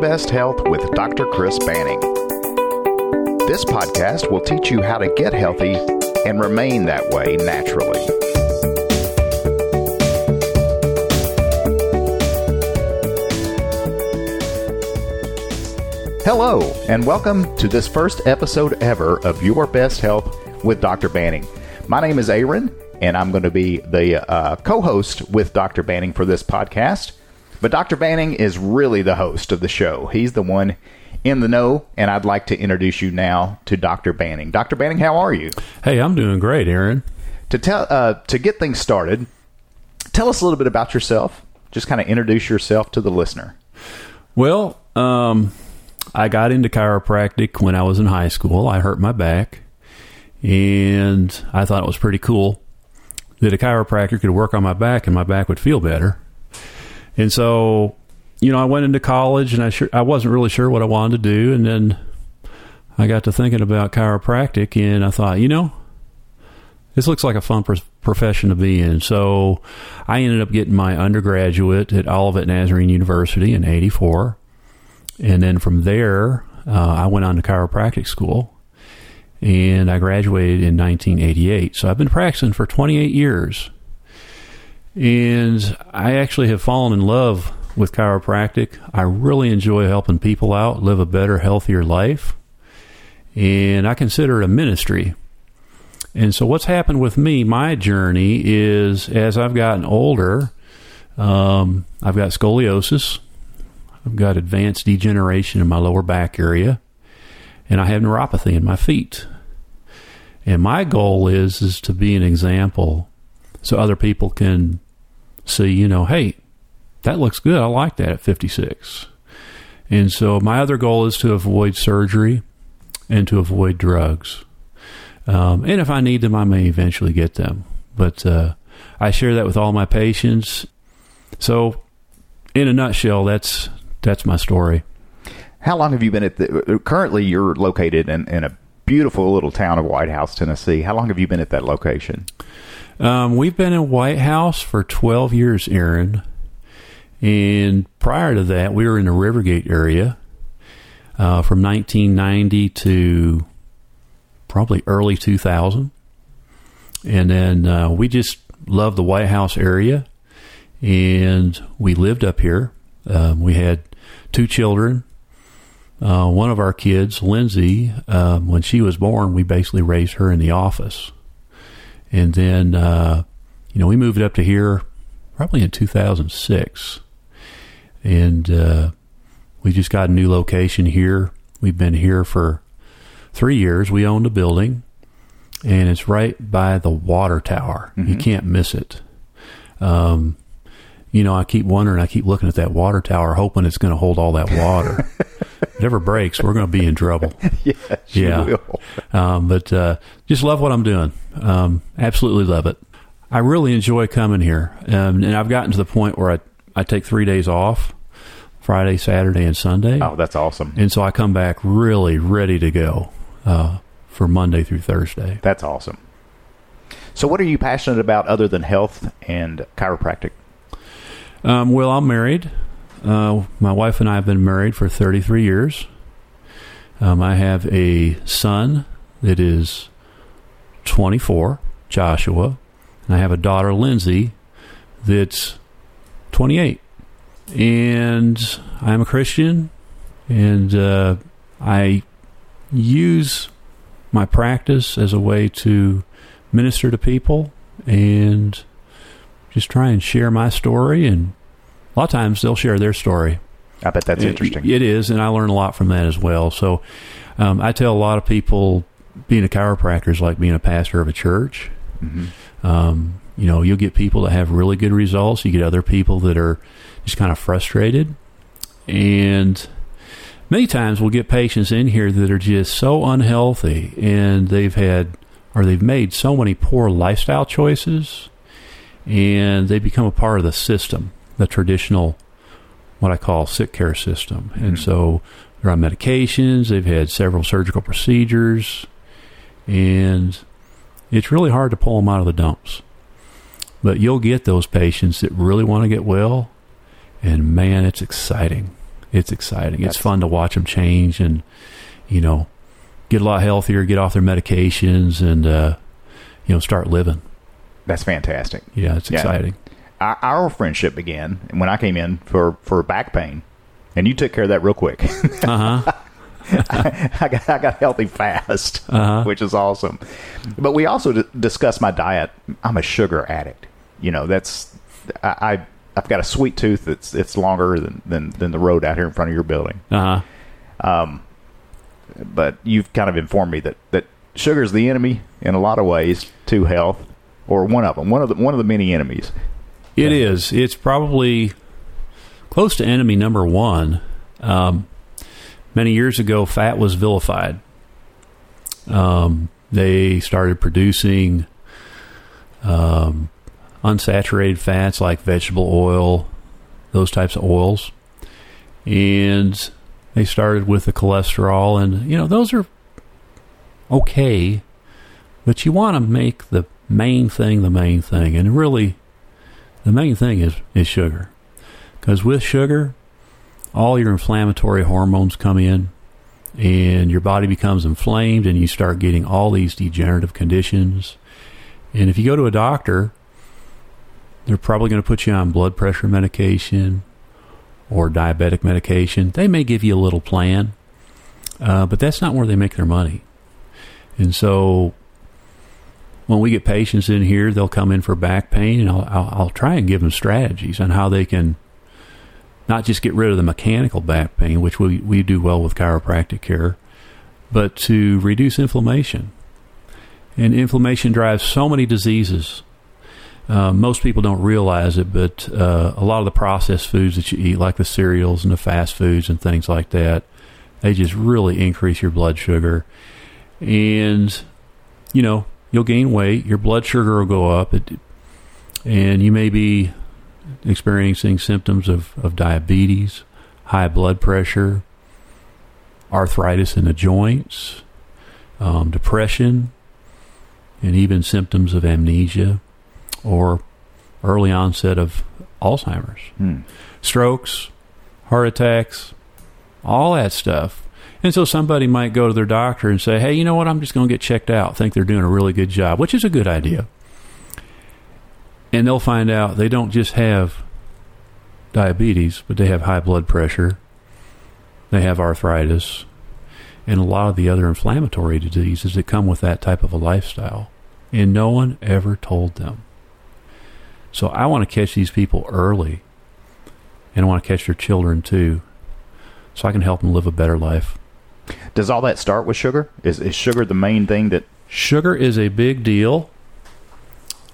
Best Health with Dr. Chris Banning. This podcast will teach you how to get healthy and remain that way naturally. Hello, and welcome to this first episode ever of Your Best Health with Dr. Banning. My name is Aaron, and I'm going to be the uh, co host with Dr. Banning for this podcast. But Dr. Banning is really the host of the show. He's the one in the know, and I'd like to introduce you now to Dr. Banning. Dr. Banning, how are you? Hey, I'm doing great, Aaron. To tell uh, to get things started, tell us a little bit about yourself. Just kind of introduce yourself to the listener. Well, um, I got into chiropractic when I was in high school. I hurt my back, and I thought it was pretty cool that a chiropractor could work on my back and my back would feel better. And so, you know, I went into college and I sure I wasn't really sure what I wanted to do, and then I got to thinking about chiropractic, and I thought, you know, this looks like a fun pro- profession to be in. So I ended up getting my undergraduate at Olivet Nazarene University in '84, and then from there, uh, I went on to chiropractic school, and I graduated in 1988. So I've been practicing for 28 years. And I actually have fallen in love with chiropractic. I really enjoy helping people out live a better, healthier life. And I consider it a ministry. And so, what's happened with me, my journey is as I've gotten older, um, I've got scoliosis, I've got advanced degeneration in my lower back area, and I have neuropathy in my feet. And my goal is is to be an example so other people can see, you know, hey, that looks good. I like that at 56. And so my other goal is to avoid surgery and to avoid drugs. Um, and if I need them, I may eventually get them. But uh, I share that with all my patients. So, in a nutshell, that's that's my story. How long have you been at the? Currently, you're located in, in a beautiful little town of White House, Tennessee. How long have you been at that location? Um, we've been in White House for 12 years, Aaron. And prior to that, we were in the Rivergate area uh, from 1990 to probably early 2000. And then uh, we just loved the White House area. And we lived up here. Um, we had two children. Uh, one of our kids, Lindsay, um, when she was born, we basically raised her in the office. And then, uh, you know, we moved up to here probably in 2006. And uh, we just got a new location here. We've been here for three years. We own the building, and it's right by the water tower. Mm-hmm. You can't miss it. Um, you know, I keep wondering, I keep looking at that water tower, hoping it's going to hold all that water. if it ever breaks, we're going to be in trouble. yes, yeah. Um, but uh, just love what I'm doing. Um, absolutely love it. I really enjoy coming here, um, and I've gotten to the point where I I take three days off. Friday, Saturday, and Sunday. Oh, that's awesome! And so I come back really ready to go uh, for Monday through Thursday. That's awesome. So, what are you passionate about other than health and chiropractic? Um, well, I'm married. Uh, my wife and I have been married for 33 years. Um, I have a son that is 24, Joshua, and I have a daughter, Lindsay, that's 28. And I'm a Christian, and uh, I use my practice as a way to minister to people and just try and share my story. And a lot of times they'll share their story. I bet that's it, interesting. It is, and I learn a lot from that as well. So um, I tell a lot of people being a chiropractor is like being a pastor of a church. Mm-hmm. Um, you know, you'll get people that have really good results. You get other people that are just kind of frustrated. And many times we'll get patients in here that are just so unhealthy and they've had or they've made so many poor lifestyle choices and they become a part of the system, the traditional, what I call sick care system. Mm-hmm. And so they're on medications, they've had several surgical procedures, and it's really hard to pull them out of the dumps. But you'll get those patients that really want to get well, and man, it's exciting. it's exciting. It's fun to watch them change and you know get a lot healthier, get off their medications, and uh, you know start living. That's fantastic. Yeah, it's Yeah. Our, our friendship began when I came in for, for back pain, and you took care of that real quick. Uh huh. I got I got healthy fast, Uh-huh. which is awesome. But we also d- discussed my diet. I'm a sugar addict. You know, that's I, I I've got a sweet tooth that's it's longer than, than than the road out here in front of your building. Uh huh. Um, But you've kind of informed me that that sugar is the enemy in a lot of ways to health, or one of them, one of the one of the many enemies. It is. It's probably close to enemy number one. Um, many years ago, fat was vilified. Um, they started producing um, unsaturated fats like vegetable oil, those types of oils, and they started with the cholesterol, and you know those are okay, but you want to make the main thing the main thing, and really the main thing is, is sugar. Because with sugar, all your inflammatory hormones come in and your body becomes inflamed and you start getting all these degenerative conditions. And if you go to a doctor, they're probably going to put you on blood pressure medication or diabetic medication. They may give you a little plan, uh, but that's not where they make their money. And so when we get patients in here, they'll come in for back pain, and I'll, I'll, I'll try and give them strategies on how they can not just get rid of the mechanical back pain, which we, we do well with chiropractic care, but to reduce inflammation. And inflammation drives so many diseases. Uh, most people don't realize it, but uh, a lot of the processed foods that you eat, like the cereals and the fast foods and things like that, they just really increase your blood sugar. And, you know, you'll gain weight, your blood sugar will go up, it, and you may be experiencing symptoms of, of diabetes, high blood pressure, arthritis in the joints, um, depression, and even symptoms of amnesia or early onset of Alzheimer's, Hmm. strokes, heart attacks, all that stuff. And so somebody might go to their doctor and say, hey, you know what? I'm just going to get checked out. Think they're doing a really good job, which is a good idea. And they'll find out they don't just have diabetes, but they have high blood pressure, they have arthritis, and a lot of the other inflammatory diseases that come with that type of a lifestyle. And no one ever told them. So I want to catch these people early, and I want to catch their children too, so I can help them live a better life. Does all that start with sugar? Is is sugar the main thing that? Sugar is a big deal.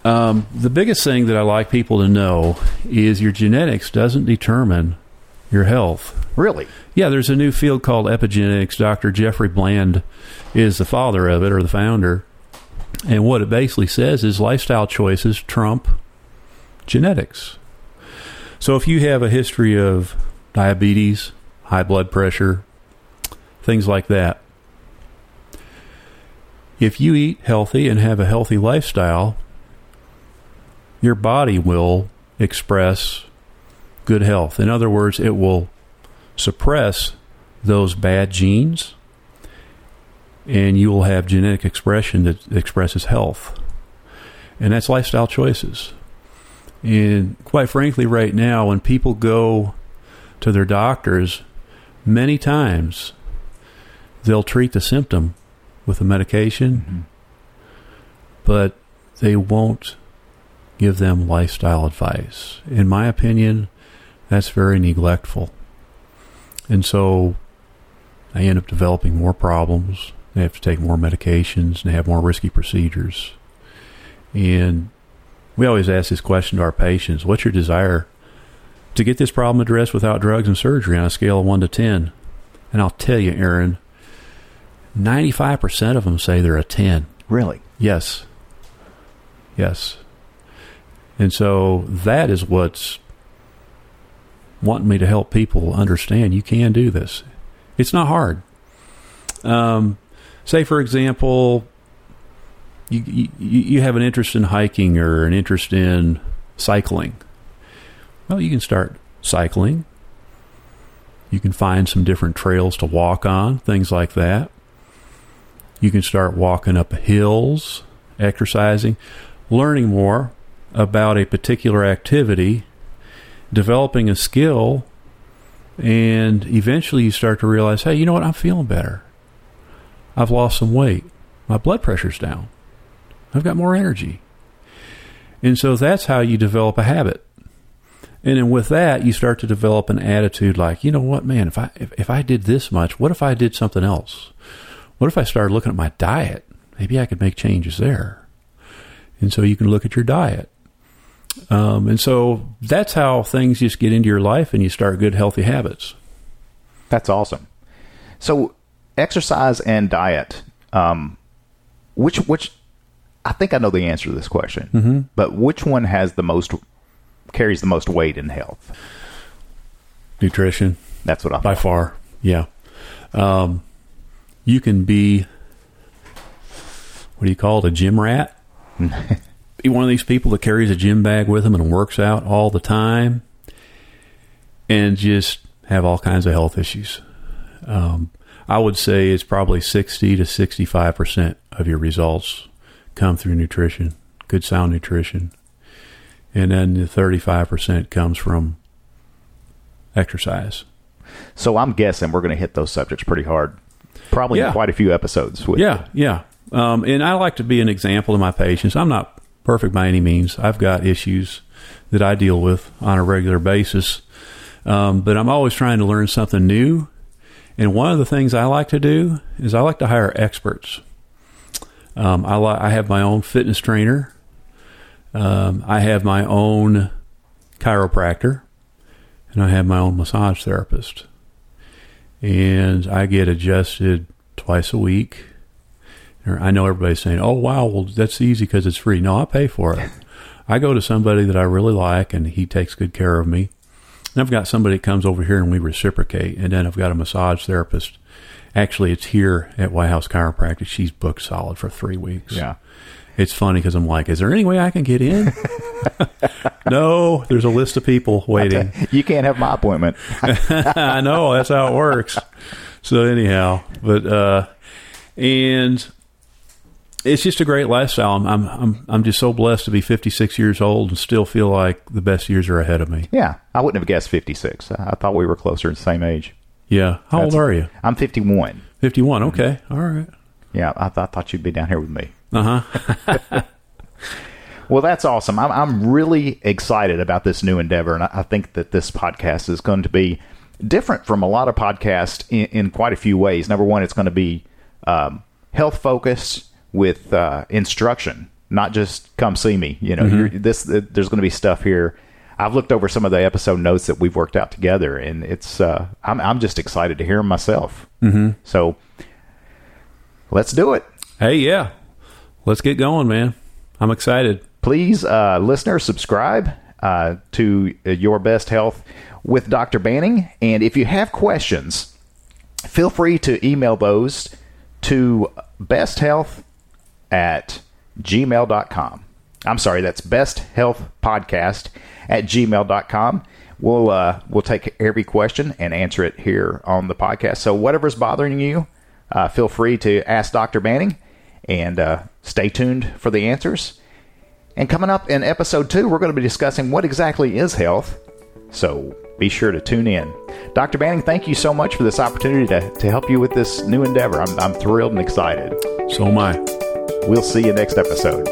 Um, the biggest thing that I like people to know is your genetics doesn't determine your health. Really? Yeah, there's a new field called epigenetics. Dr. Jeffrey Bland is the father of it or the founder. And what it basically says is lifestyle choices trump genetics. So if you have a history of diabetes, high blood pressure, things like that, if you eat healthy and have a healthy lifestyle, your body will express good health. In other words, it will suppress those bad genes and you will have genetic expression that expresses health. And that's lifestyle choices. And quite frankly, right now, when people go to their doctors, many times they'll treat the symptom with a medication, mm-hmm. but they won't give them lifestyle advice. In my opinion, that's very neglectful. And so they end up developing more problems. They have to take more medications and they have more risky procedures. And we always ask this question to our patients What's your desire to get this problem addressed without drugs and surgery on a scale of 1 to 10? And I'll tell you, Aaron, 95% of them say they're a 10. Really? Yes. Yes. And so that is what's wanting me to help people understand you can do this. It's not hard. Um, say, for example, you, you, you have an interest in hiking or an interest in cycling. Well, you can start cycling You can find some different trails to walk on, things like that. You can start walking up hills, exercising, learning more about a particular activity, developing a skill, and eventually you start to realize, hey, you know what? I'm feeling better. I've lost some weight. My blood pressure's down. I've got more energy. And so that's how you develop a habit. And then with that, you start to develop an attitude like, you know what, man, if I if, if I did this much, what if I did something else? What if I started looking at my diet? Maybe I could make changes there. And so you can look at your diet. Um, and so that's how things just get into your life and you start good, healthy habits. That's awesome. So, exercise and diet. Um, which which I think I know the answer to this question, mm-hmm. but which one has the most carries the most weight in health? Nutrition. That's what I by far. Yeah. Um, you can be what do you call it? A gym rat. be one of these people that carries a gym bag with them and works out all the time, and just have all kinds of health issues. Um, I would say it's probably sixty to sixty-five percent of your results come through nutrition, good sound nutrition. And then the 35% comes from exercise. So I'm guessing we're going to hit those subjects pretty hard. Probably yeah. quite a few episodes. With yeah, yeah. Um, and I like to be an example to my patients. I'm not perfect by any means. I've got issues that I deal with on a regular basis. Um, but I'm always trying to learn something new. And one of the things I like to do is I like to hire experts. Um, I, li- I have my own fitness trainer. Um, I have my own chiropractor, and I have my own massage therapist. And I get adjusted twice a week. I know everybody's saying, "Oh, wow, well that's easy because it's free." No, I pay for it. I go to somebody that I really like, and he takes good care of me. And I've got somebody that comes over here, and we reciprocate. And then I've got a massage therapist Actually, it's here at White House Chiropractic. She's booked solid for three weeks. Yeah. It's funny because I'm like, is there any way I can get in? no, there's a list of people waiting. You can't have my appointment. I know that's how it works. So anyhow, but uh, and it's just a great lifestyle. I'm, I'm I'm I'm just so blessed to be 56 years old and still feel like the best years are ahead of me. Yeah, I wouldn't have guessed 56. I thought we were closer the same age. Yeah. How That's, old are you? I'm 51. 51. Okay. All right. Yeah, I, th- I thought you'd be down here with me. Uh huh. well, that's awesome. I'm, I'm really excited about this new endeavor, and I, I think that this podcast is going to be different from a lot of podcasts in, in quite a few ways. Number one, it's going to be um, health focused with uh, instruction, not just come see me. You know, mm-hmm. this there's going to be stuff here I've looked over some of the episode notes that we've worked out together, and it's uh, I'm I'm just excited to hear them myself. Mm-hmm. So let's do it. Hey, yeah, let's get going, man. I'm excited. Please, uh, listeners, subscribe uh, to Your Best Health with Dr. Banning, and if you have questions, feel free to email those to besthealth at gmail.com. I'm sorry, that's Best Health Podcast at gmail.com. We'll uh, we'll take every question and answer it here on the podcast. So whatever's bothering you, uh, feel free to ask Dr. Banning, and uh, stay tuned for the answers. And coming up in episode two, we're going to be discussing what exactly is health. So be sure to tune in. Dr. Banning, thank you so much for this opportunity to, to help you with this new endeavor. I'm, I'm thrilled and excited. So am I. We'll see you next episode.